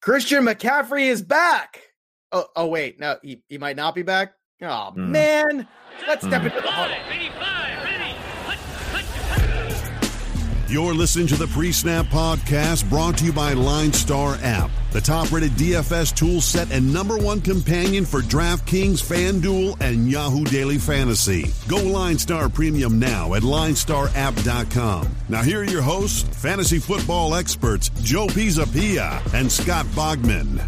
Christian McCaffrey is back. Oh, oh wait, no, he, he might not be back. Oh mm. man, let's step mm. into the huddle. You're listening to the Pre Snap Podcast brought to you by Line Star App, the top rated DFS tool set and number one companion for DraftKings, FanDuel, and Yahoo Daily Fantasy. Go Line Star Premium now at linestarapp.com. Now, here are your hosts, fantasy football experts Joe Pisapia and Scott Bogman.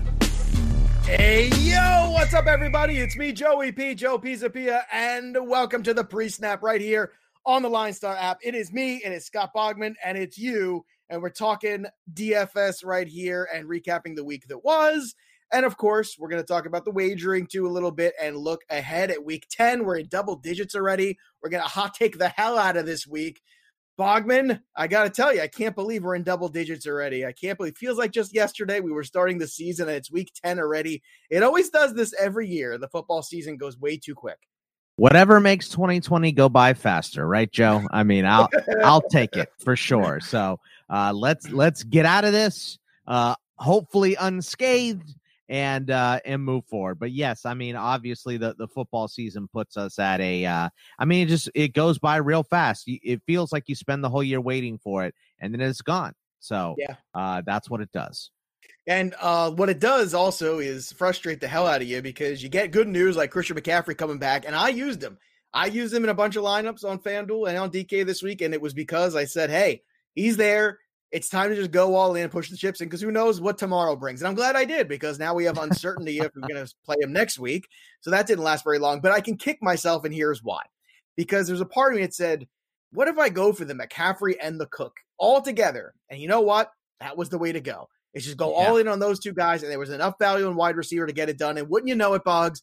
Hey, yo, what's up, everybody? It's me, Joey P, Joe Pisapia, and welcome to the Pre Snap right here on the Line Star app. It is me, and it's Scott Bogman, and it's you. And we're talking DFS right here and recapping the week that was. And of course, we're going to talk about the wagering too a little bit and look ahead at week 10. We're in double digits already. We're going to hot take the hell out of this week. Bogman, I got to tell you, I can't believe we're in double digits already. I can't believe it feels like just yesterday we were starting the season and it's week 10 already. It always does this every year. The football season goes way too quick whatever makes 2020 go by faster, right, Joe? I mean, I'll I'll take it for sure. So uh, let's let's get out of this, uh, hopefully unscathed, and uh, and move forward. But yes, I mean, obviously the the football season puts us at a. Uh, I mean, it just it goes by real fast. It feels like you spend the whole year waiting for it, and then it's gone. So yeah, uh, that's what it does. And uh, what it does also is frustrate the hell out of you because you get good news like Christian McCaffrey coming back, and I used him. I used him in a bunch of lineups on FanDuel and on DK this week, and it was because I said, "Hey, he's there. It's time to just go all in and push the chips in because who knows what tomorrow brings." And I'm glad I did because now we have uncertainty if we're going to play him next week. So that didn't last very long, but I can kick myself, and here's why: because there's a part of me that said, "What if I go for the McCaffrey and the Cook all together?" And you know what? That was the way to go. It's just go yeah. all in on those two guys, and there was enough value in wide receiver to get it done. And wouldn't you know it, Boggs?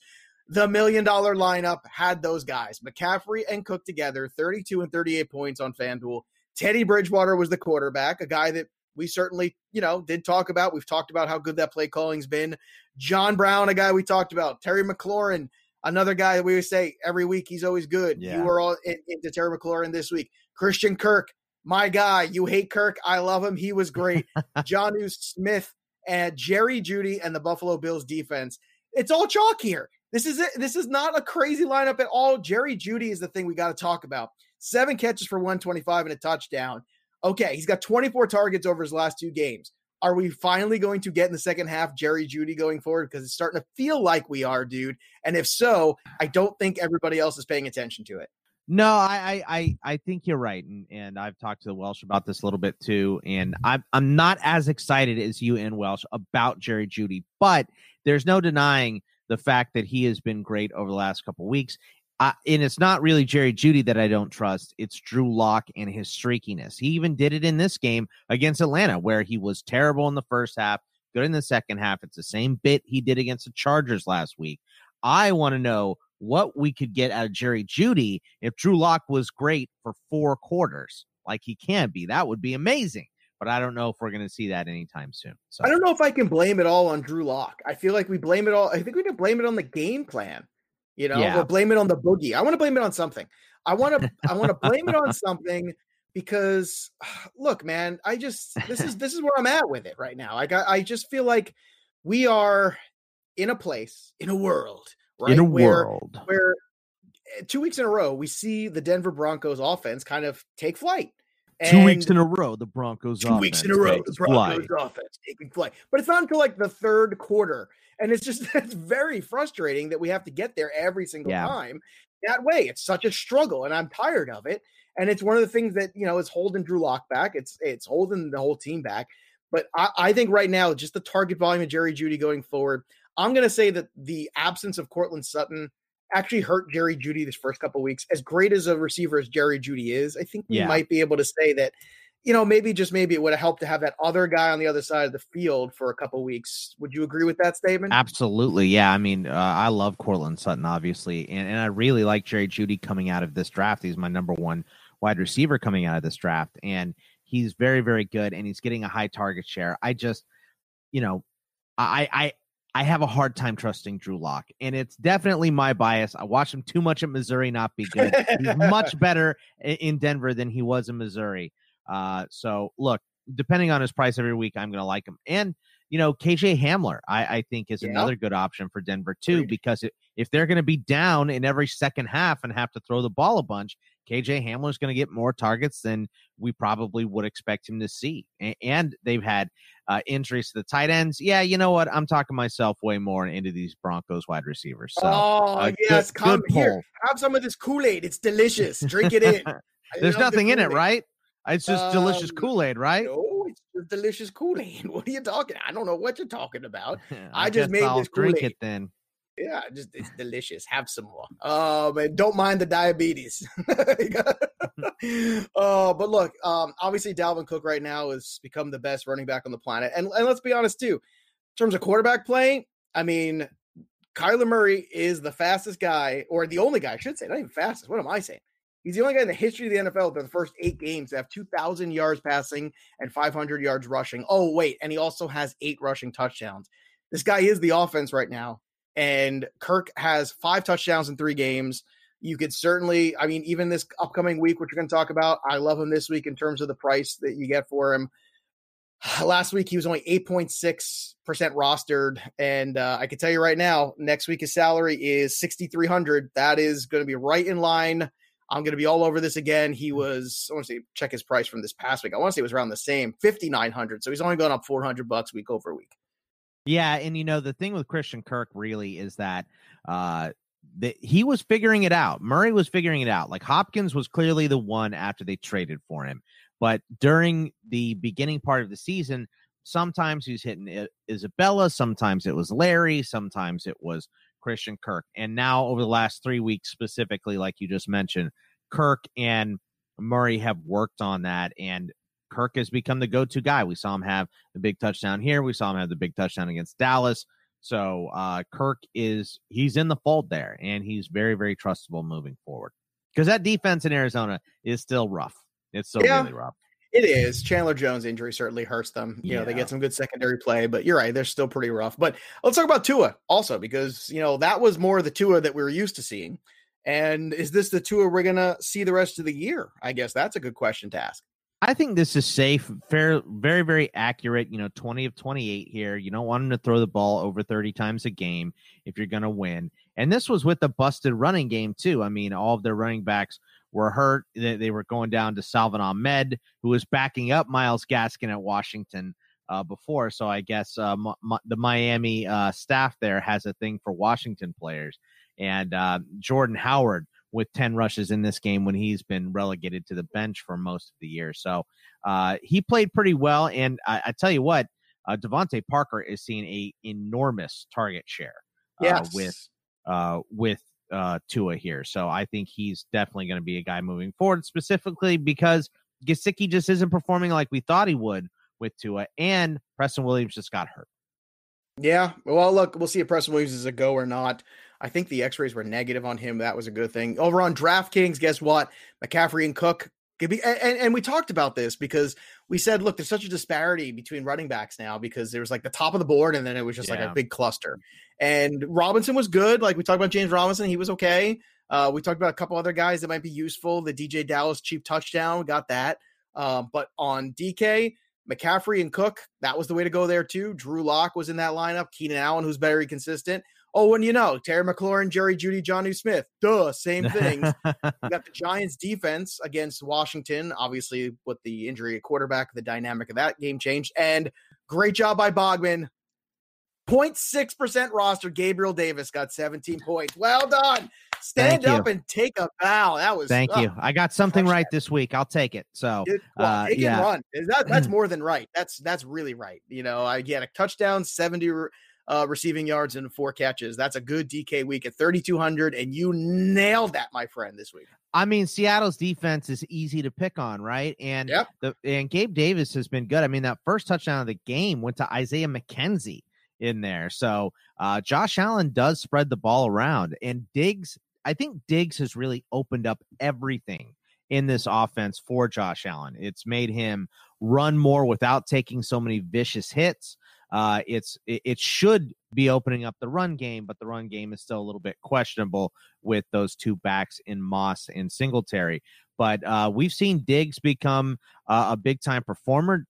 The million dollar lineup had those guys, McCaffrey and Cook together, 32 and 38 points on FanDuel. Teddy Bridgewater was the quarterback, a guy that we certainly, you know, did talk about. We've talked about how good that play calling's been. John Brown, a guy we talked about. Terry McLaurin, another guy that we would say every week he's always good. Yeah. You were all in, into Terry McLaurin this week. Christian Kirk, my guy. You hate Kirk. I love him. He was great. Jonnu Smith and Jerry Jeudy and the Buffalo Bills defense. It's all chalk here. This is it. This is not a crazy lineup at all. Jerry Jeudy is the thing we got to talk about. Seven catches for 125 and a touchdown. Okay, he's got 24 targets over his last two games. Are we finally going to get in the second half Jerry Jeudy going forward? Because it's starting to feel like we are, dude. And if so, I don't think everybody else is paying attention to it. No, I, I, I think you're right, and and I've talked to the Welsh about this a little bit too, and I'm I'm not as excited as you and Welsh about Jerry Jeudy, but there's no denying the fact that he has been great over the last couple weeks. Uh, and it's not really Jerry Jeudy that I don't trust. It's Drew Lock and his streakiness. He even did it in this game against Atlanta, where he was terrible in the first half, good in the second half. It's the same bit he did against the Chargers last week. I want to know what we could get out of Jerry Jeudy if Drew Lock was great for four quarters, like he can be. That would be amazing. But I don't know if we're going to see that anytime soon. So I don't know if I can blame it all on Drew Lock. I feel like we blame it all. I think we can blame it on the game plan. You know, yeah. we'll blame it on the boogie. I want to blame it on something. I want to. I want to blame it on something because, look, man, I just this is this is where I'm at with it right now. I got. I just feel like we are in a place in a world right? In a where, world where eh, two weeks in a row we see the Denver Broncos offense kind of take flight. And two weeks in a row, the Broncos. Two weeks in a row, the Broncos flight. offense taking flight. But it's not until like the third quarter, and it's just it's very frustrating that we have to get there every single yeah. time that way. It's such a struggle, and I'm tired of it. And it's one of the things that you know is holding Drew Lock back. It's it's holding the whole team back. But I, I think right now, just the target volume of Jerry Jeudy going forward, I'm going to say that the absence of Courtland Sutton actually hurt Jerry Jeudy this first couple weeks. As great as a receiver as Jerry Jeudy is, I think we yeah. might be able to say that, you know, maybe just maybe it would have helped to have that other guy on the other side of the field for a couple weeks. Would you agree with that statement? Absolutely. Yeah. I mean, uh, I love Courtland Sutton, obviously, and, and I really like Jerry Jeudy coming out of this draft. He's my number one wide receiver coming out of this draft, and he's very, very good, and he's getting a high target share. I just, you know, I, I I have a hard time trusting Drew Lock, and it's definitely my bias. I watched him too much at Missouri not be good. He's much better in Denver than he was in Missouri. Uh, so look, depending on his price every week, I'm going to like him. And you know, KJ Hamler, I, I think is Yeah. another good option for Denver too, Agreed. because if they're going to be down in every second half and have to throw the ball a bunch, KJ Hamler is going to get more targets than we probably would expect him to see. And they've had uh, injuries to the tight ends. Yeah, you know what? I'm talking myself way more into these Broncos wide receivers. So, oh uh, yes, good, come good here. pull. Have some of this Kool Aid. It's delicious. Drink it in. There's love the nothing in it, right? It's just delicious Um, Kool Aid, right? No, it's just delicious Kool Aid. What are you talking? I don't know what you're talking about. I guess just made I'll this drink Kool-Aid. it then. Yeah, just it's delicious. Have some more. Um, and don't mind the diabetes. uh, but look, um, obviously Dalvin Cook right now has become the best running back on the planet. And and let's be honest too, in terms of quarterback play, I mean, Kyler Murray is the fastest guy, or the only guy, I should say, not even fastest. What am I saying? He's the only guy in the history of the NFL for the first eight games to have 2,000 yards passing and 500 yards rushing. Oh, wait. And he also has eight rushing touchdowns. This guy is the offense right now. And Kirk has five touchdowns in three games. You could certainly, I mean, even this upcoming week, which we're going to talk about, I love him this week in terms of the price that you get for him. Last week, he was only 8.6% rostered. And uh, I can tell you right now, next week his salary is 6,300. That is going to be right in line. I'm going to be all over this again. He was, I want to say, check his price from this past week. I want to say it was around the same, 5,900. So he's only going up 400 bucks week over week. Yeah, and you know the thing with Christian Kirk really is that uh that he was figuring it out. Murray was figuring it out. Like Hopkins was clearly the one after they traded for him. But during the beginning part of the season, sometimes he was hitting Isabella, sometimes it was Larry, sometimes it was Christian Kirk. And now over the last 3 weeks specifically like you just mentioned, Kirk and Murray have worked on that and Kirk has become the go-to guy. We saw him have the big touchdown here. We saw him have the big touchdown against Dallas. So uh, Kirk is he's in the fold there, and he's very very trustable moving forward. Because that defense in Arizona is still rough. It's still Yeah. really rough. It is. Chandler Jones injury certainly hurts them. You know, they get some good secondary play, but you're right, they're still pretty rough. But let's talk about Tua also, because you know, that was more the Tua that we were used to seeing. And is this the Tua we're gonna see the rest of the year? I guess that's a good question to ask. I think this is safe, fair, very, very accurate. You know, 20 of 28 here. You don't want him to throw the ball over 30 times a game if you're going to win. And this was with a busted running game, too. I mean, all of their running backs were hurt. They, they were going down to Salvon Ahmed, who was backing up Myles Gaskin at Washington uh, before. So I guess uh, M- M- the Miami uh, staff there has a thing for Washington players. And uh, Jordan Howard with 10 rushes in this game when he's been relegated to the bench for most of the year. So uh, he played pretty well. And I, I tell you what, uh, DeVante Parker is seeing a enormous target share uh, Yes. with uh, with uh, Tua here. So I think he's definitely going to be a guy moving forward, specifically because Gesicki just isn't performing like we thought he would with Tua, and Preston Williams just got hurt. Yeah. Well, look, we'll see if Preston Williams is a go or not. I think the X-rays were negative on him. That was a good thing. Over on DraftKings, guess what? McCaffrey and Cook could be, and, and we talked about this because we said, look, there's such a disparity between running backs now because there was like the top of the board and then it was just like a big cluster. And Robinson was good. Like we talked about James Robinson, he was okay. Uh, we talked about a couple other guys that might be useful. The DeeJay Dallas cheap touchdown, got that. Um, but on DK, McCaffrey and Cook, that was the way to go there too. Drew Lock was in that lineup. Keenan Allen, who's very consistent. Oh, and you know, Terry McLaurin, Jerry Jeudy, Johnny Smith. Duh, same things. you got the Giants defense against Washington, obviously with the injury at quarterback, the dynamic of that game changed. And great job by Bogman. 0.6% roster. Gabriel Davis got 17 points. Well done. Stand Thank up and take a bow. That was Thank oh, you. I got something right this week. I'll take it. So Dude, well, Uh, take yeah. run. That, that's more than right. That's that's really right. You know, I get a touchdown, 70 uh, receiving yards, and four catches. That's a good DK week at 3,200, and you nailed that, my friend, this week. I mean, Seattle's defense is easy to pick on, right? And Yep. the and Gabe Davis has been good. I mean, that first touchdown of the game went to Isaiah McKenzie in there. So uh, Josh Allen does spread the ball around, and Diggs. I think Diggs has really opened up everything in this offense for Josh Allen. It's made him run more without taking so many vicious hits. Uh, it's it, it should be opening up the run game, but the run game is still a little bit questionable with those two backs in Moss and Singletary. But uh, we've seen Diggs become uh, a big time performer.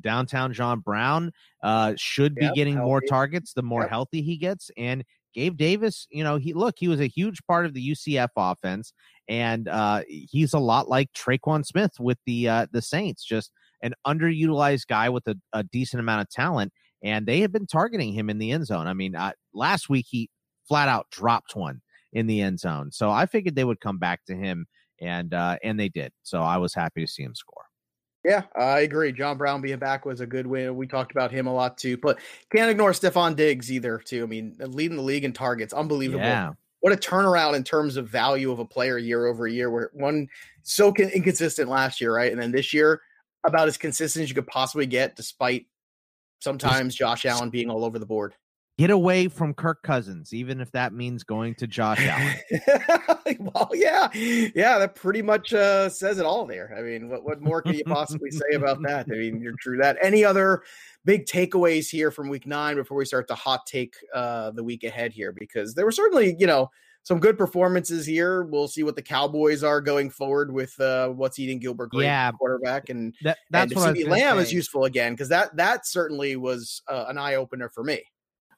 downtown John Brown uh, should be Yep, getting more targets the more Yep. healthy he gets. And Gabe Davis, you know, he look, he was a huge part of the UCF offense, and uh, he's a lot like Tre'Quan Smith with the uh, the Saints, just an underutilized guy with a, a decent amount of talent. And they have been targeting him in the end zone. I mean, uh, last week he flat out dropped one in the end zone. So I figured they would come back to him, and uh, and they did. So I was happy to see him score. Yeah, I agree. John Brown being back was a good win. We talked about him a lot too, but can't ignore Stefon Diggs either. Too. I mean, leading the league in targets, unbelievable. Yeah, What a turnaround in terms of value of a player year over year. Where one so inconsistent last year, right, and then this year about as consistent as you could possibly get, despite sometimes Josh Allen being all over the board. get away from Kirk Cousins, even if that means going to Josh Allen. well, yeah, yeah, that pretty much uh, says it all there. I mean, what what more can you possibly say about that? I mean, you're true that. Any other big takeaways here from Week Nine before we start the hot take uh, the week ahead here? Because there were certainly, you know, some good performances here. We'll see what the Cowboys are going forward with uh, what's eating Gilbert Grape Yeah. quarterback and. That, that's if what I was CeeDee gonna Lamb is useful again because that that certainly was uh, an eye opener for me.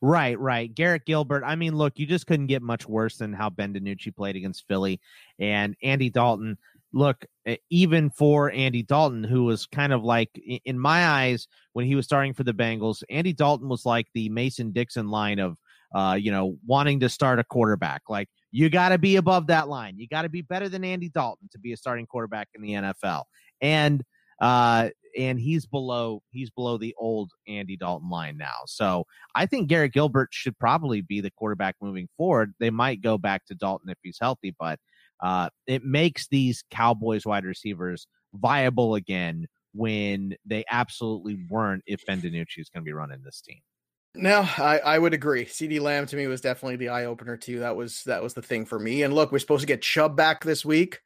Right, right. Garrett Gilbert. I mean, look, you just couldn't get much worse than how Ben DiNucci played against Philly and Andy Dalton. Look, even for Andy Dalton, who was kind of like, in my eyes, when he was starting for the Bengals, Andy Dalton was like the Mason Dixon line of, uh, you know, wanting to start a quarterback. Like, you got to be above that line. You got to be better than Andy Dalton to be a starting quarterback in the NFL. And, uh, and he's below he's below the old Andy Dalton line now. So I think Garrett Gilbert should probably be the quarterback moving forward. They might go back to Dalton if he's healthy, but uh, it makes these Cowboys wide receivers viable again when they absolutely weren't if Ben DiNucci is going to be running this team. No, I, I would agree. CeeDee Lamb to me was definitely the eye opener too. That was that was the thing for me. And look, we're supposed to get Chubb back this week.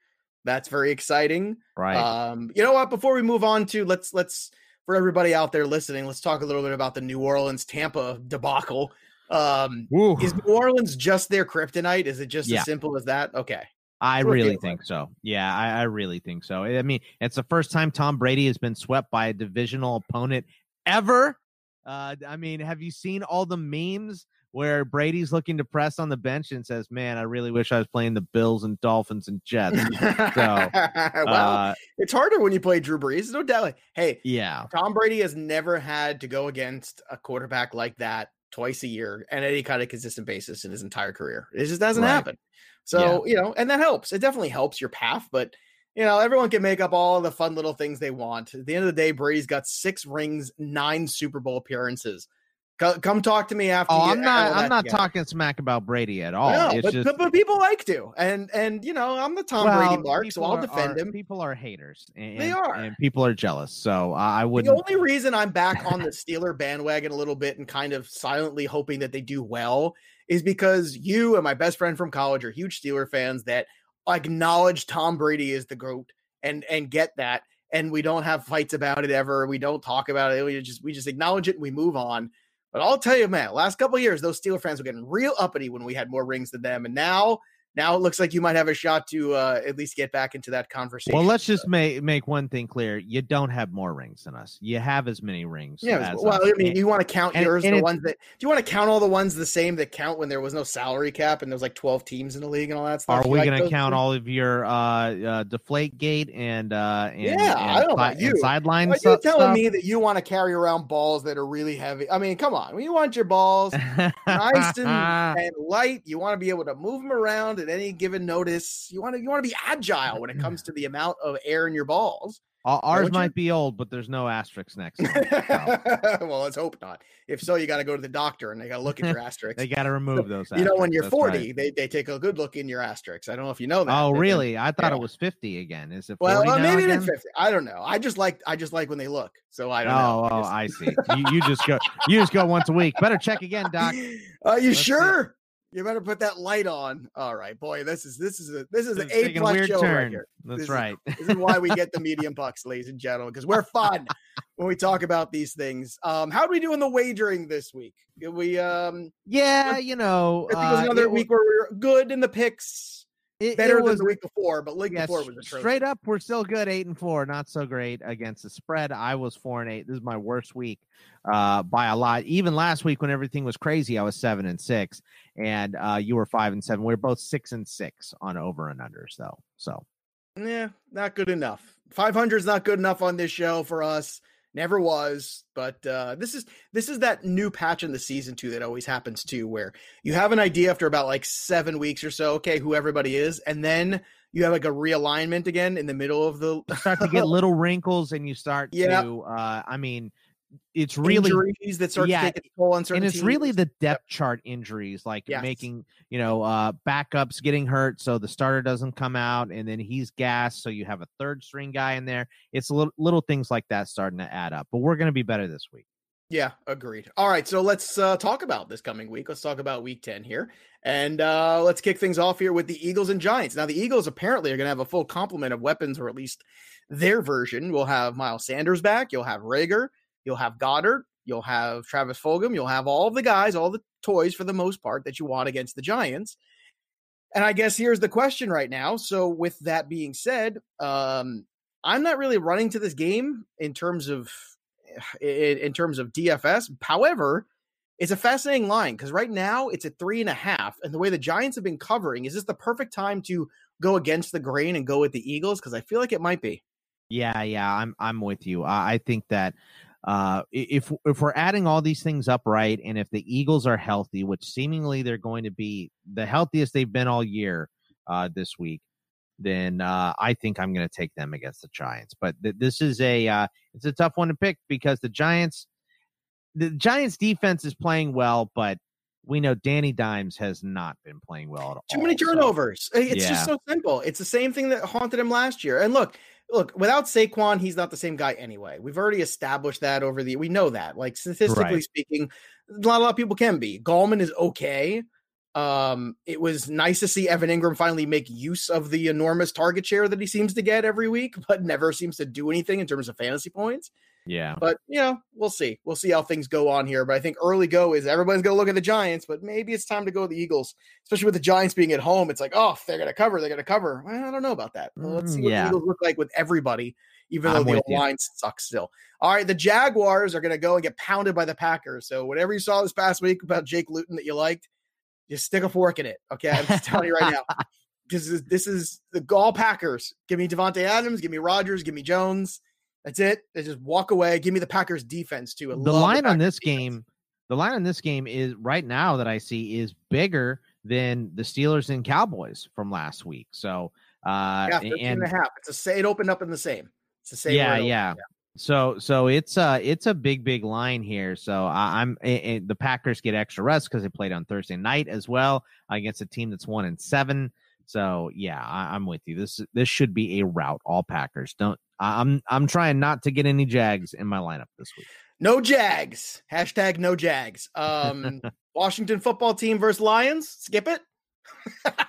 That's very exciting. Right. Um, you know what? Before we move on to let's let's for everybody out there listening, let's talk a little bit about the New Orleans Tampa debacle. Um, Woo. is New Orleans just their kryptonite? Is it just Yeah. as simple as that? Okay. I really think so. Yeah, I, I really think so. I mean, it's the first time Tom Brady has been swept by a divisional opponent ever. Uh, I mean, have you seen all the memes where Brady's looking to press on the bench and says, "Man, I really wish I was playing the Bills and Dolphins and Jets." well, uh, it's harder when you play Drew Brees, no doubt. Hey, yeah, Tom Brady has never had to go against a quarterback like that twice a year and any kind of consistent basis in his entire career. It just doesn't Right. happen. So, you know, and that helps. It definitely helps your path, but you know, everyone can make up all the fun little things they want. At the end of the day, Brady's got six rings, nine Super Bowl appearances. Co- Come talk to me after. Oh, you I'm not. I'm not together. talking smack about Brady at all. No, it's but, just but, but people like to, and and you know, I'm the Tom well, Brady mark, so I'll are- defend are- him. People are haters. And, They are. and people are jealous. So I I The only reason I'm back on the Steeler bandwagon a little bit and kind of silently hoping that they do well is because you and my best friend from college are huge Steeler fans that acknowledge Tom Brady is the GOAT and and get that. And we don't have fights about it ever. We don't talk about it. We just we just acknowledge it and we move on. But I'll tell you, man, last couple years, those Steeler fans were getting real uppity when we had more rings than them. And now now it looks like you might have a shot to uh, at least get back into that conversation. Well, let's just make make one thing clear: you don't have more rings than us. You have as many rings. Yeah, as well, us. I mean, you want to count and- yours, and the ones that do you want to count all the ones the same that count when there was no salary cap and there was like twelve teams in the league and all that stuff? are You we like going to count too? all of your uh, uh deflate gate and uh and, Yeah, I don't know you. sideline Are you telling stuff? me that you want to carry around balls that are really heavy? I mean, come on. You want your balls nice and, and light, you want to be able to move them around at any given notice. You want to you want to be agile when it comes to the amount of air in your balls. Our- Ours you? might be old, but there's no asterisks next. to well, let's hope not. If so, you got to go to the doctor and they got to look at your asterisks. they got to remove those. you know, when you're that's 40, right. they, they take a good look in your asterisks. I don't know if you know that. Oh, They- really? I thought yeah. it was 50 again. Is it 40 Well, uh, maybe it's 50. I don't know. I just like I just like when they look. So I don't oh, know. oh, I see. You, you just go. You just go once a week. Better check again, Doc. Are you Let's see. You better put that light on. All right, boy. This is this is a this is an a plus show right here. That's This is- right. This is why we get the medium bucks, ladies and gentlemen, because we're fun when we talk about these things. Um, how do we do in the wagering this week? Did we um Yeah, you know, I think it was uh, another it week where we were good in the picks. It, better it than was the week before, but week yes, before was straight up. We're still good, eight and four. Not so great against the spread. I was four and eight. This is my worst week uh, by a lot. Even last week when everything was crazy, I was seven and six, and uh, you were five and seven. We are both six and six on over and unders, though. So Yeah, not good enough. 500 is not good enough on this show for us. Never was, but uh, this is this is that new patch in the season too that always happens too, where you have an idea after about like seven weeks or so, okay, who everybody is, and then you have like a realignment again in the middle of the you start to get little wrinkles, and you start Yeah. to. Uh, I mean, it's really injuries that start yeah, to take toll on certain and it's really the depth chart injuries like Yes. making you know uh backups getting hurt so the starter doesn't come out and then he's gassed so you have a third string guy in there it's little, little things like that starting to add up but we're going to be better this week Yeah, agreed. All right, so let's uh, talk about this coming week. Let's talk about week 10 here. And uh, let's kick things off here with the Eagles and Giants. Now, the Eagles apparently are going to have a full complement of weapons, or at least their version. We'll have Miles Sanders back. You'll have Reagor. You'll have Goedert. You'll have Travis Fulgham. You'll have all the guys, all the toys for the most part that you want against the Giants. And I guess here's the question right now. So, with that being said, um, I'm not really running to this game in terms of in, in terms of DFS. However, it's a fascinating line because right now it's at three and a half, and the way the Giants have been covering, is this the perfect time to go against the grain and go with the Eagles? Because I feel like it might be. yeah yeah i'm i'm with you i, I think that uh if if we're adding all these things up right and if the eagles are healthy which seemingly they're going to be the healthiest they've been all year uh this week then uh, I think I'm going to take them against the Giants. But th- this is a uh, it's a tough one to pick because the Giants the Giants defense is playing well, but we know Danny Dimes has not been playing well at all. Too many so- turnovers. It's yeah. just so simple. It's the same thing that haunted him last year. And look, look, without Saquon, he's not the same guy anyway. We've already established that over the. We know that. Like statistically Right. speaking, not a lot of people can be. Gallman is okay. Um, it was nice to see Evan Engram finally make use of the enormous target share that he seems to get every week, but never seems to do anything in terms of fantasy points. Yeah. But you know, we'll see. We'll see how things go on here. But I think early go is everybody's gonna look at the Giants, but maybe it's time to go with the Eagles, especially with the Giants being at home. It's like, oh, they're gonna cover, they're gonna cover. Well, I don't know about that. Well, let's see Mm, what the yeah. Eagles look like with everybody, even though I'm the with you. line sucks still. All right, the Jaguars are gonna go and get pounded by the Packers. So whatever you saw this past week about Jake Luton that you liked, just stick a fork in it. Okay, I'm just telling you right now. This is this is the all Packers. Give me Davante Adams, give me Rodgers, give me Jones. That's it. They just walk away. Give me the Packers defense too. I the line on this defense. game, the line on this game is right now that I see is bigger than the Steelers and Cowboys from last week. So, uh, Yeah, 13 and and a half. It's a say it opened up in the same. It's the same. yeah, yeah. So, so it's uh it's a big, big line here. So I, I'm eh, the Packers get extra rest because they played on Thursday night as well against a team that's one and seven. So yeah, I, I'm with you. This this should be a route. All Packers. Don't. I'm I'm trying not to get any Jags in my lineup this week. No Jags. Hashtag no Jags. Um, Washington football team versus Lions. Skip it.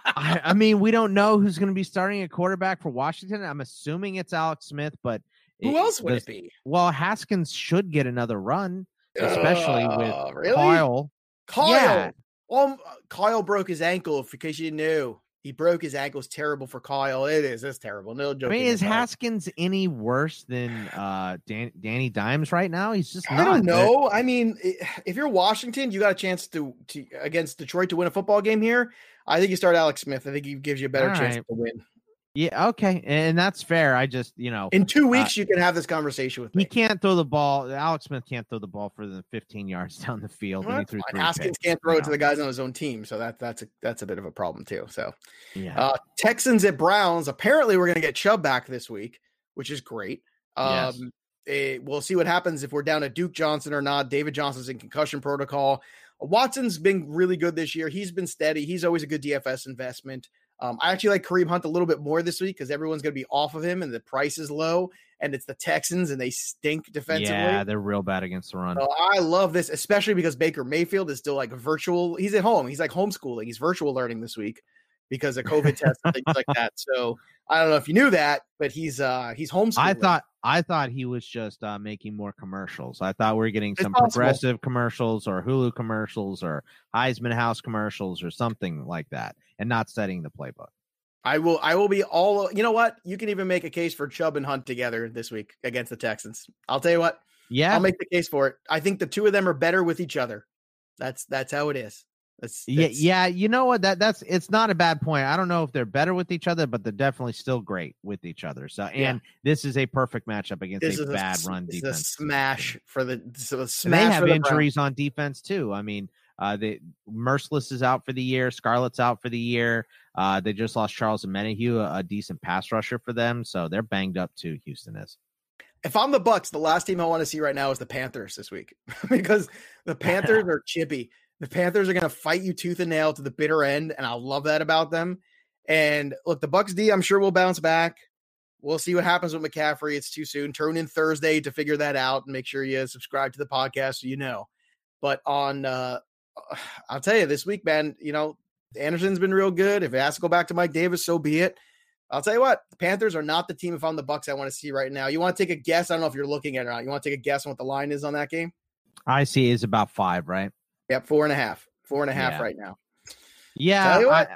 I, I mean, we don't know who's going to be starting a quarterback for Washington. I'm assuming it's Alex Smith, but Who it- else would does- it be? Well, Haskins should get another run, especially with Uh, really? Kyle. Kyle. Yeah. Um, Kyle broke his ankle. In case you knew, he broke his ankle. It's terrible for Kyle. It is. It's terrible. No joke. I mean, is Haskins any worse than uh Dan- Danny Dimes right now? He's just. I don't know. I mean, if you're Washington, you got a chance to, to against Detroit to win a football game here. I think you start Alex Smith. I think he gives you a better All chance right. to win. Yeah, okay, and that's fair. I just, you know, In two weeks, you can have this conversation with me. he can't throw the ball. Alex Smith can't throw the ball for the 15 yards down the field. Well, and he that's threw three Haskins can't throw it to the guys on his own team, so that that's a that's a bit of a problem too. So Yeah. uh, Texans at Browns. Apparently, we're going to get Chubb back this week, which is great. Yes. Um, eh, we'll see what happens if we're down to Duke Johnson or not. David Johnson's in concussion protocol. Watson's been really good this year. He's been steady. He's always a good DFS investment. Um, I actually like Kareem Hunt a little bit more this week because everyone's going to be off of him and the price is low, and it's the Texans and they stink defensively. yeah, they're real bad against the run. So I love this, especially because Baker Mayfield is still like virtual. He's at home. He's like homeschooling. He's virtual learning this week because of COVID tests and things like that. So I don't know if you knew that, but he's uh he's homeschooling. I thought I thought he was just uh, making more commercials. I thought we were getting It's some possible. progressive commercials or Hulu commercials or Heisman House commercials or something like that, and not studying the playbook. I will. I will be all. You know what? You can even make a case for Chubb and Hunt together this week against the Texans. I'll tell you what. Yeah, I'll make the case for it. I think the two of them are better with each other. That's that's how it is. That's, yeah, that's, yeah. You know what? That that's it's not a bad point. I don't know if they're better with each other, but they're definitely still great with each other. So, and Yeah. this is a perfect matchup against This a bad s- run this is defense. a smash for the. A And they have the injuries on defense too. I mean, uh, they Mercilus is out for the year. Scarlett's out for the year. Uh, they just lost Charles Omenihu, a, a decent pass rusher for them, so they're banged up too. Houston is. If I'm the Bucks, the last team I want to see right now is the Panthers this week because the Panthers are chippy. The Panthers are going to fight you tooth and nail to the bitter end, and I love that about them. And look, the Bucks D, I'm sure will bounce back. We'll see what happens with McCaffrey. It's too soon. Turn in Thursday to figure that out, and make sure you subscribe to the podcast so you know. But on, uh I'll tell you this week, man. You know, Anderson's been real good. If it has to go back to Mike Davis, so be it. I'll tell you what, the Panthers are not the team if I'm the Bucks I want to see right now. You want to take a guess? I don't know if you're looking at it or not. You want to take a guess on what the line is on that game? I see is about five, right? Yep, four and a half. Four and a half Yeah. right now. Yeah, I.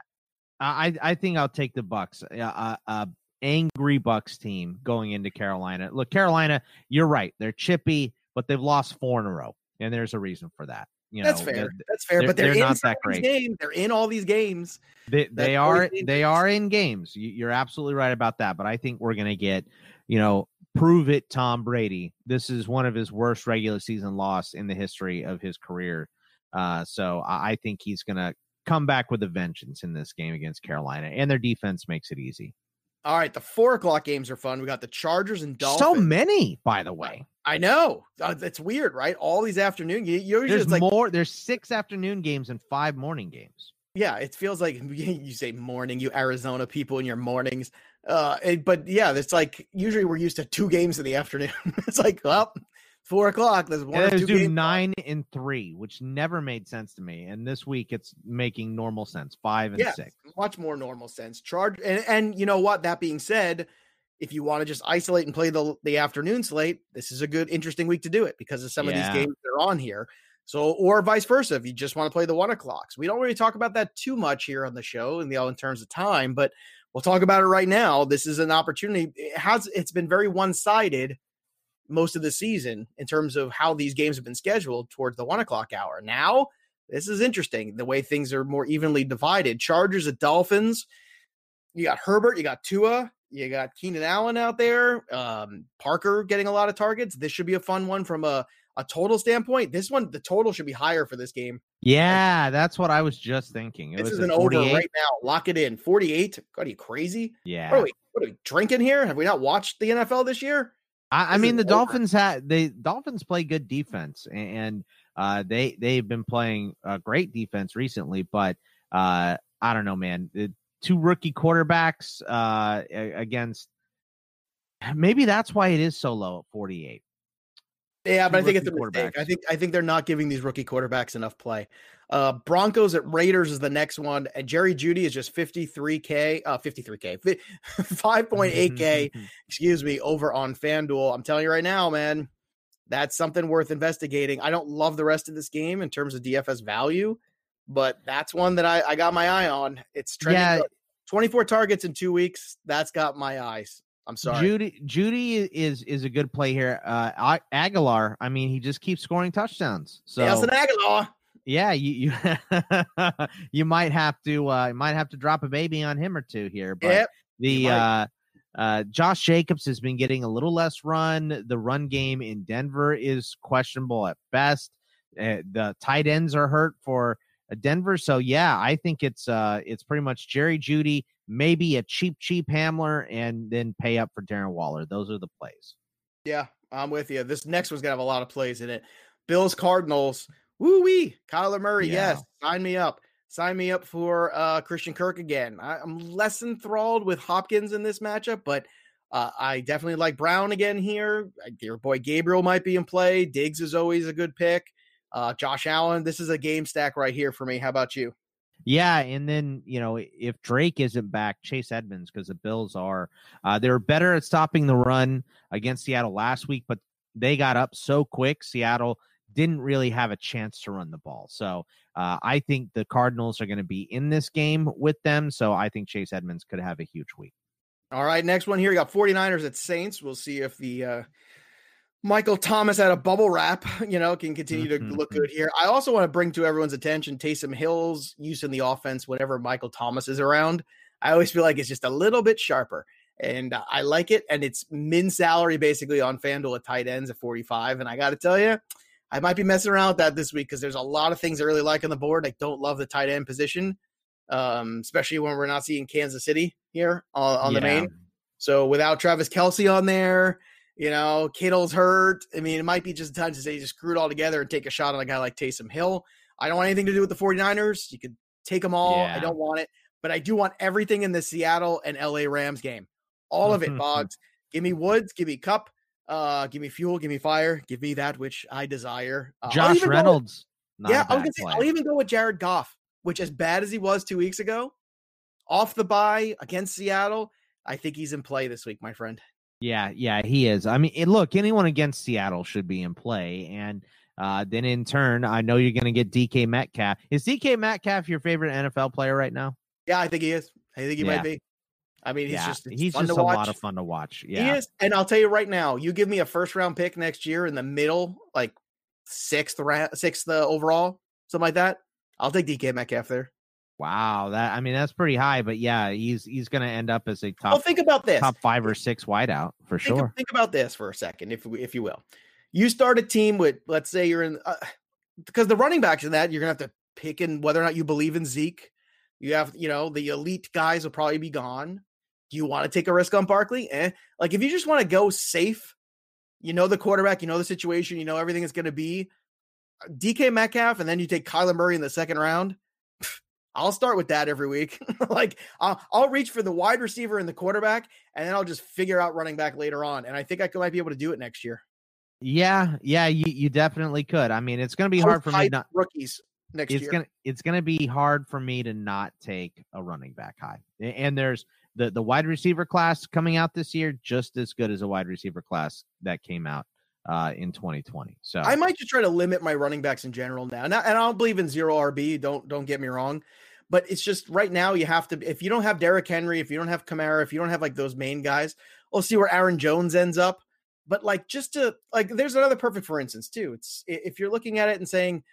I I think I'll take the Bucks. Uh, uh, uh, angry Bucks team going into Carolina. Look, Carolina, you're right. They're chippy, but they've lost four in a row, and there's a reason for that. You know, That's fair. That's fair. they're- but they're, they're in not that great. games. They're in all these games. They they are they are in games. You- You're absolutely right about that. But I think we're gonna get, you know, prove it. Tom Brady. This is one of his worst regular season loss in the history of his career. Uh, so I, think he's gonna come back with a vengeance in this game against Carolina, and their defense makes it easy. All right, the four o'clock games are fun. We got the Chargers and Dolphins. So many, by the way. I know. Uh, It's weird, right? All these afternoon. You, you usually There's like more. There's six afternoon games and five morning games. Yeah, it feels like you say morning, you Arizona people in your mornings. Uh, it- but yeah, it's like usually we're used to two games in the afternoon. it's like, well, four o'clock. There's one or two do nine and three, which never made sense to me. And this week, it's making normal sense. Five and Yeah. six. Much more normal sense. Charge and, and you know what? That being said, if you want to just isolate and play the the afternoon slate, this is a good, interesting week to do it because of some Yeah. of these games that are on here. So, or vice versa, if you just want to play the one o'clocks, we don't really talk about that too much here on the show in the all in terms of time, but we'll talk about it right now. This is an opportunity. It has it's been very one sided most of the season in terms of how these games have been scheduled towards the one o'clock hour. Now, this is interesting the way things are more evenly divided. Chargers at Dolphins. You got Herbert, you got Tua, you got Keenan Allen out there, um, Parker getting a lot of targets. This should be a fun one from a, a total standpoint. This one, the total should be higher for this game. Yeah, that's what I was just thinking. It This was is an over right now. Lock it in. 48. God, are you crazy? Yeah. What, are we, what are we drinking here? Have we not watched the NFL this year? I, I mean, the over. Dolphins had the Dolphins play good defense, and uh, they they've been playing a great defense recently. But uh, I don't know, man. The two rookie quarterbacks uh, against maybe that's why it is so low at forty eight. Yeah, but I think it's a mistake. I think I think they're not giving these rookie quarterbacks enough play. Uh Broncos at Raiders is the next one, and Jerry Jeudy is just 53k, uh 53k, 5.8k, excuse me, over on FanDuel. I'm telling you right now, man, that's something worth investigating. I don't love the rest of this game in terms of DFS value, but that's one that I, I got my eye on. It's trending Yeah. 24 targets in two weeks. That's got my eyes. I'm sorry. Judy Judy is is a good play here. Uh, Agholor, I mean, he just keeps scoring touchdowns. So Nelson Agholor. yeah, you you you might have to uh, you might have to drop a baby on him or two here. But Yep. the uh, uh, Josh Jacobs has been getting a little less run. The run game in Denver is questionable at best. Uh, the tight ends are hurt for uh, Denver, so yeah, I think it's uh, it's pretty much Jerry Jeudy, maybe a cheap cheap Hamler, and then pay up for Darren Waller. Those are the plays. Yeah, I'm with you. This next one's gonna have a lot of plays in it. Bills Cardinals. Woo wee. Kyler Murray. Yeah. Yes. Sign me up. Sign me up for uh Christian Kirk again. I, I'm less enthralled with Hopkins in this matchup, but uh, I definitely like Brown again here. Your boy Gabriel might be in play. Diggs is always a good pick. Uh, Josh Allen. This is a game stack right here for me. How about you? Yeah, and then you know if Drake isn't back, Chase Edmonds because the Bills are uh, they're better at stopping the run against Seattle last week, but they got up so quick. Seattle didn't really have a chance to run the ball. So uh, I think the Cardinals are going to be in this game with them. So I think Chase Edmonds could have a huge week. All right, next one here. You got 49ers at Saints. We'll see if the uh, Michael Thomas had a bubble wrap, you know, can continue to look Mm-hmm. good here. I also want to bring to everyone's attention Taysom Hill's use in the offense whenever Michael Thomas is around. I always feel like it's just a little bit sharper. And uh, I like it. And it's min salary basically on FanDuel at tight ends at 45. And I got to tell you, I might be messing around with that this week because there's a lot of things I really like on the board. I don't love the tight end position, um, especially when we're not seeing Kansas City here on, on the main. So without Travis Kelce on there, you know, Kittle's hurt. I mean, it might be just a time to say just screw it all together and take a shot on a guy like Taysom Hill. I don't want anything to do with the 49ers. You could take them all. I don't want it, but I do want everything in the Seattle and LA Rams game. All of it, Boggs. Give me Woods, give me Kupp, uh, give me fuel, give me fire, give me that which I desire. Uh, Josh go with- Reynolds. yeah, I was gonna say. I'll even go with Jared Goff, which as bad as he was two weeks ago, off the bye against Seattle, I think he's in play this week, my friend. Yeah, yeah, he is. I mean, look, anyone against Seattle should be in play, and uh, then in turn, I know you're going to get DK Metcalf. Is DK Metcalf your favorite NFL player right now? Yeah, I think he is. I think he Yeah. might be. I mean, he's yeah, just he's fun just to a watch. lot of fun to watch. Yeah, He is, and I'll tell you right now, you give me a first round pick next year in the middle, like sixth round, sixth uh, overall, something like that. I'll take DK Metcalf there. Wow. That I mean, that's pretty high, but yeah, he's he's going to end up as a top well, think about this. top five or six wideout for think, sure. think about this for a second, if if you will. You start a team with, let's say you're in, uh, because the running backs in that you're gonna have to pick in whether or not you believe in Zeke. You have, you know, the elite guys will probably be gone. Do you want to take a risk on Barkley? Eh. Like if you just want to go safe, you know the quarterback, you know the situation, you know everything is going to be. uh, DK Metcalf, and then you take Kyler Murray in the second round. I'll start with that every week. like I'll, I'll reach for the wide receiver and the quarterback, and then I'll just figure out running back later on. And I think I could, might be able to do it next year. Yeah, yeah, you, you definitely could. I mean, it's going to be hard for me not. rookies next It's year. gonna it's gonna be hard for me to not take a running back high. And there's the the wide receiver class coming out this year just as good as a wide receiver class that came out uh in 2020. So I might just try to limit my running backs in general now. And I, and I don't believe in zero RB. Don't don't get me wrong, but it's just right now you have to. If you don't have Derrick Henry, if you don't have Kamara, if you don't have like those main guys, we'll see where Aaron Jones ends up. But like just to like, there's another perfect for instance too. It's if you're looking at it and saying,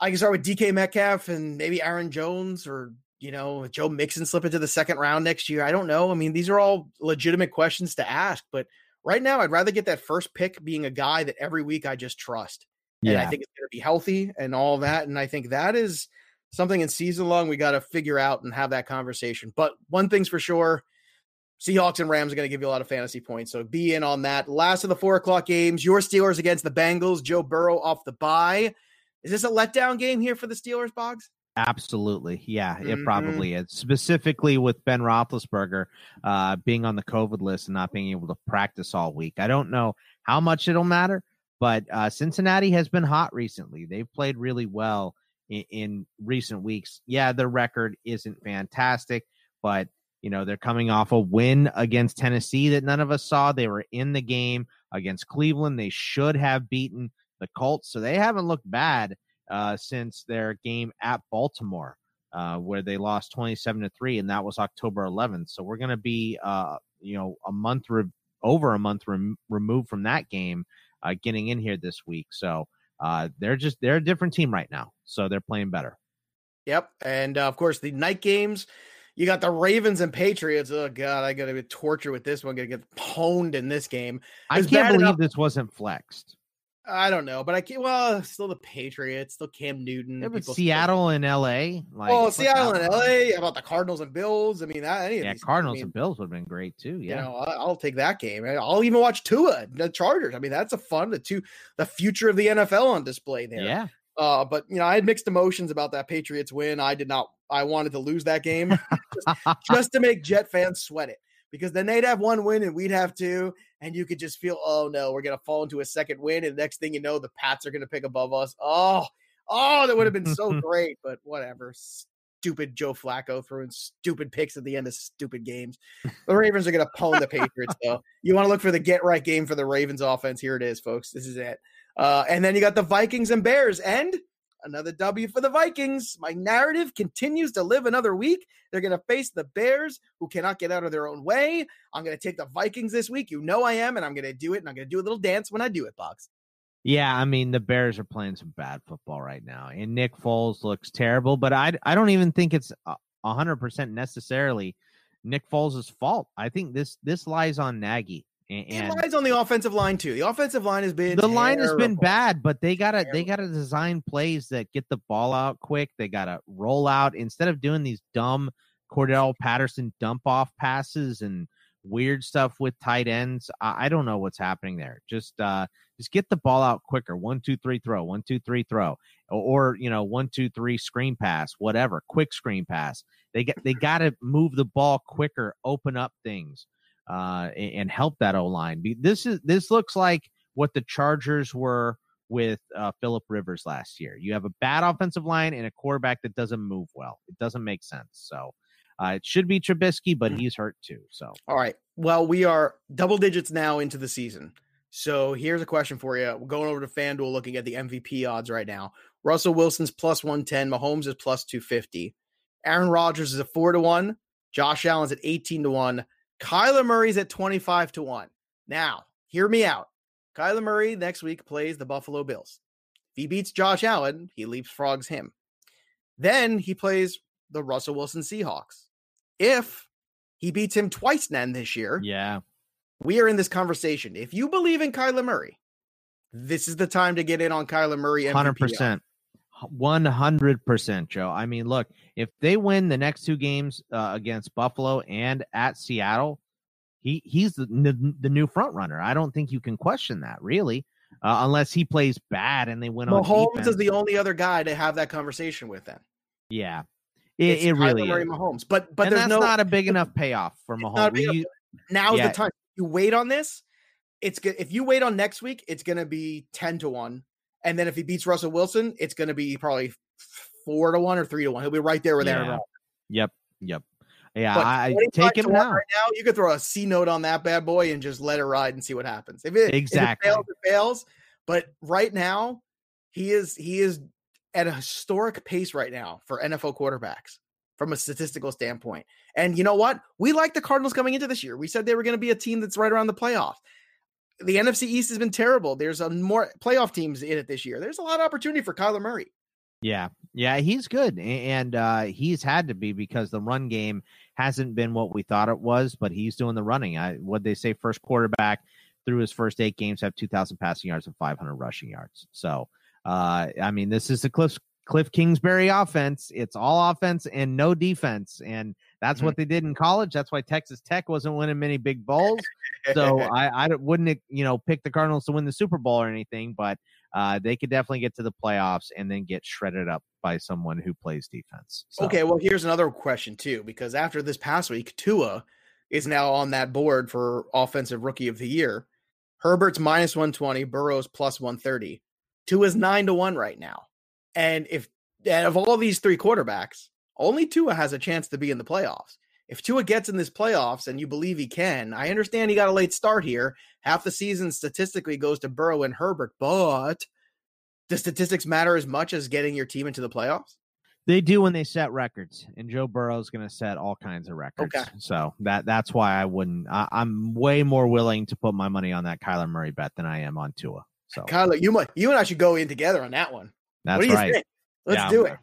I can start with DK Metcalf and maybe Aaron Jones or you know Joe Mixon slip into the second round next year. I don't know. I mean, these are all legitimate questions to ask, but right now I'd rather get that first pick being a guy that every week I just trust and I think it's going to be healthy and all that. And I think that is something in season long we got to figure out and have that conversation. But one thing's for sure Seahawks and Rams are going to give you a lot of fantasy points. So be in on that. Last of the four o'clock games, your Steelers against the Bengals, Joe Burrow off the bye. Is this a letdown game here for the Steelers, Boggs? Absolutely. Yeah, it probably is. Specifically with Ben Roethlisberger uh being on the COVID list and not being able to practice all week. I don't know how much it'll matter, but uh Cincinnati has been hot recently. They've played really well in, in recent weeks. Yeah, their record isn't fantastic, but you know, they're coming off a win against Tennessee that none of us saw. They were in the game against Cleveland. They should have beaten the Colts, so they haven't looked bad uh, since their game at Baltimore, uh, where they lost 27 to 3, and that was October 11th. So we're going to be, uh, you know, a month, re- over a month rem- removed from that game, uh, getting in here this week. So uh, they're just, they're a different team right now. So they're playing better. Yep. And uh, of course, the night games. You got the Ravens and Patriots. Oh God, I gotta be tortured with this one. Gonna get pwned in this game. I can't believe enough- this wasn't flexed. I don't know, but I can't. Well, still the Patriots, still Cam Newton. Yeah, but still- Seattle and LA. Like, well, Seattle and. LA. About the Cardinals and Bills? I mean, that any of Yeah, these, Cardinals I mean, and Bills would have been great too. You Yeah. know, I- I'll take that game. I'll even watch Tua, the Chargers. I mean, that's a fun. The two, the future of the NFL on display there. yeah. Uh, but you know, I had mixed emotions about that Patriots win. I did not. I wanted to lose that game just, just to make Jet fans sweat it because then they'd have one win and we'd have two, and you could just feel, oh no, we're gonna fall into a second win, and next thing you know, the Pats are gonna pick above us. Oh, oh, that would have been so great, but whatever. Stupid Joe Flacco throwing stupid picks at the end of stupid games. The Ravens are gonna pwn the Patriots though. You want to look for the get right game for the Ravens offense? Here it is, folks. This is it. Uh, and then you got the Vikings and Bears, and another W for the Vikings. My narrative continues to live another week. They're going to face the Bears, who cannot get out of their own way. I'm going to take the Vikings this week. You know I am, and I'm going to do it, and I'm going to do a little dance when I do it, Box. Yeah, I mean the Bears are playing some bad football right now, and Nick Foles looks terrible. But I I don't even think it's hundred percent necessarily Nick Foles' fault. I think this this lies on Nagy. And, it lies on the offensive line too. The offensive line has been the terrible. line has been bad, but they gotta terrible. they gotta design plays that get the ball out quick. They gotta roll out instead of doing these dumb Cordarrelle Patterson dump off passes and weird stuff with tight ends. I, I, don't know what's happening there. Just uh just get the ball out quicker. One, two, three, throw. One, two, three, throw. Or, or you know, one, two, three, screen pass, whatever. Quick screen pass. They get they got to move the ball quicker, open up things, uh, and, help that O line. This is this looks like what the Chargers were with uh, Philip Rivers last year. You have a bad offensive line and a quarterback that doesn't move well. It doesn't make sense. So uh, it should be Trubisky, but he's hurt too. So all right. Well, we are double digits now into the season. So here's a question for you. We're going over to FanDuel looking at the MVP odds right now. Russell Wilson's plus 110, Mahomes is plus 250. Aaron Rodgers is a 4 to 1, Josh Allen's at 18 to 1, Kyler Murray's at 25 to 1. Now, hear me out. Kyler Murray next week plays the Buffalo Bills. If he beats Josh Allen, he leapfrogs him. Then he plays the Russell Wilson Seahawks. If he beats him twice then this year, yeah, we are in this conversation. If you believe in Kyler Murray, this is the time to get in on Kyler Murray. Hundred percent, one hundred percent, Joe. I mean, look, if they win the next two games uh, against Buffalo and at Seattle, he he's the, the, new front runner. I don't think you can question that, really, uh, unless he plays bad and they win. Mahomes on is the only other guy to have that conversation with. Then, yeah, it, it really Murray is. Mahomes, but but and there's that's no, not a big enough payoff for Mahomes. Now's yeah. the time you wait on this, it's good. If you wait on next week, it's going to be 10 to 1. And then if he beats Russell Wilson, it's going to be probably 4 to 1 or 3 to 1. He'll be right there with yeah. Aaron Rodgers. Yep. Yep. Yeah, but I take him now. Right now. You could throw a C note on that bad boy and just let it ride and see what happens. If it, exactly if it fails, it fails. But right now, he is he is at a historic pace right now for NFL quarterbacks from a statistical standpoint. And you know what? We like the Cardinals coming into this year. We said they were going to be a team that's right around the playoffs. The NFC East has been terrible. There's a more playoff teams in it this year. There's a lot of opportunity for Kyler Murray. Yeah. Yeah, he's good. And uh, he's had to be because the run game hasn't been what we thought it was, but he's doing the running. I what they say first quarterback through his first eight games have 2,000 passing yards and 500 rushing yards. So, uh, I mean, this is the Cliff Cliff Kingsbury offense. It's all offense and no defense. And that's mm-hmm. what they did in college. That's why Texas Tech wasn't winning many big bowls. so I, I wouldn't, you know, pick the Cardinals to win the Super Bowl or anything, but uh, they could definitely get to the playoffs and then get shredded up by someone who plays defense. So. Okay, well, here's another question too, because after this past week, Tua is now on that board for offensive rookie of the year. Herbert's minus 120, Burrow's plus 130. Tua's nine to one right now. And if and of all these three quarterbacks, only Tua has a chance to be in the playoffs. If Tua gets in this playoffs and you believe he can, I understand he got a late start here. Half the season statistically goes to Burrow and Herbert, but does statistics matter as much as getting your team into the playoffs? They do when they set records, and Joe Burrow is going to set all kinds of records. Okay. So that that's why I wouldn't. I, am way more willing to put my money on that Kyler Murray bet than I am on Tua. So Kyler, you might you and I should go in together on that one. That's right. Think? Let's yeah, do it.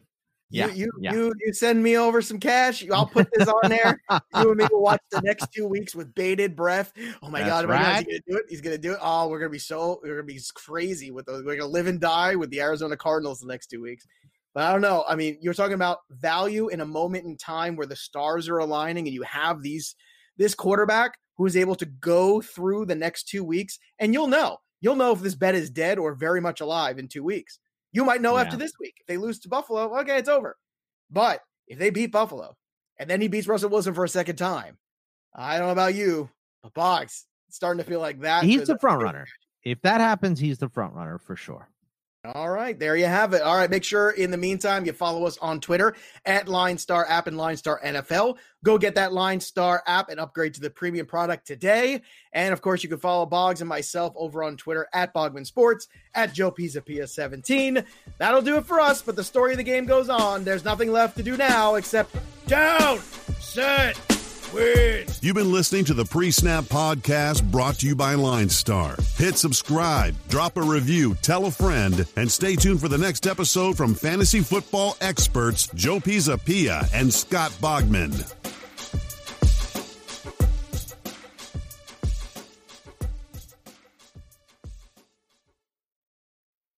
Yeah, you you, yeah. you you send me over some cash. I'll put this on there. you and me will watch the next two weeks with bated breath. Oh my That's god, right. he's gonna do it. He's gonna do it. Oh, we're gonna be so we're gonna be crazy with those. We're gonna live and die with the Arizona Cardinals the next two weeks. But I don't know. I mean, you're talking about value in a moment in time where the stars are aligning, and you have these this quarterback who is able to go through the next two weeks, and you'll know. You'll know if this bet is dead or very much alive in two weeks you might know yeah. after this week. If they lose to Buffalo, okay, it's over. But if they beat Buffalo and then he beats Russell Wilson for a second time, I don't know about you, but Box starting to feel like that. He's the front runner. If that happens, he's the front runner for sure. All right, there you have it. All right, make sure in the meantime you follow us on Twitter at Line Star App and Line Star NFL. Go get that Line Star app and upgrade to the premium product today. And of course, you can follow Boggs and myself over on Twitter at Bogman Sports at Joe Pisapia 17. That'll do it for us, but the story of the game goes on. There's nothing left to do now except down, set, You've been listening to the Pre Snap Podcast brought to you by Line Star. Hit subscribe, drop a review, tell a friend, and stay tuned for the next episode from fantasy football experts Joe Pisapia and Scott Bogman.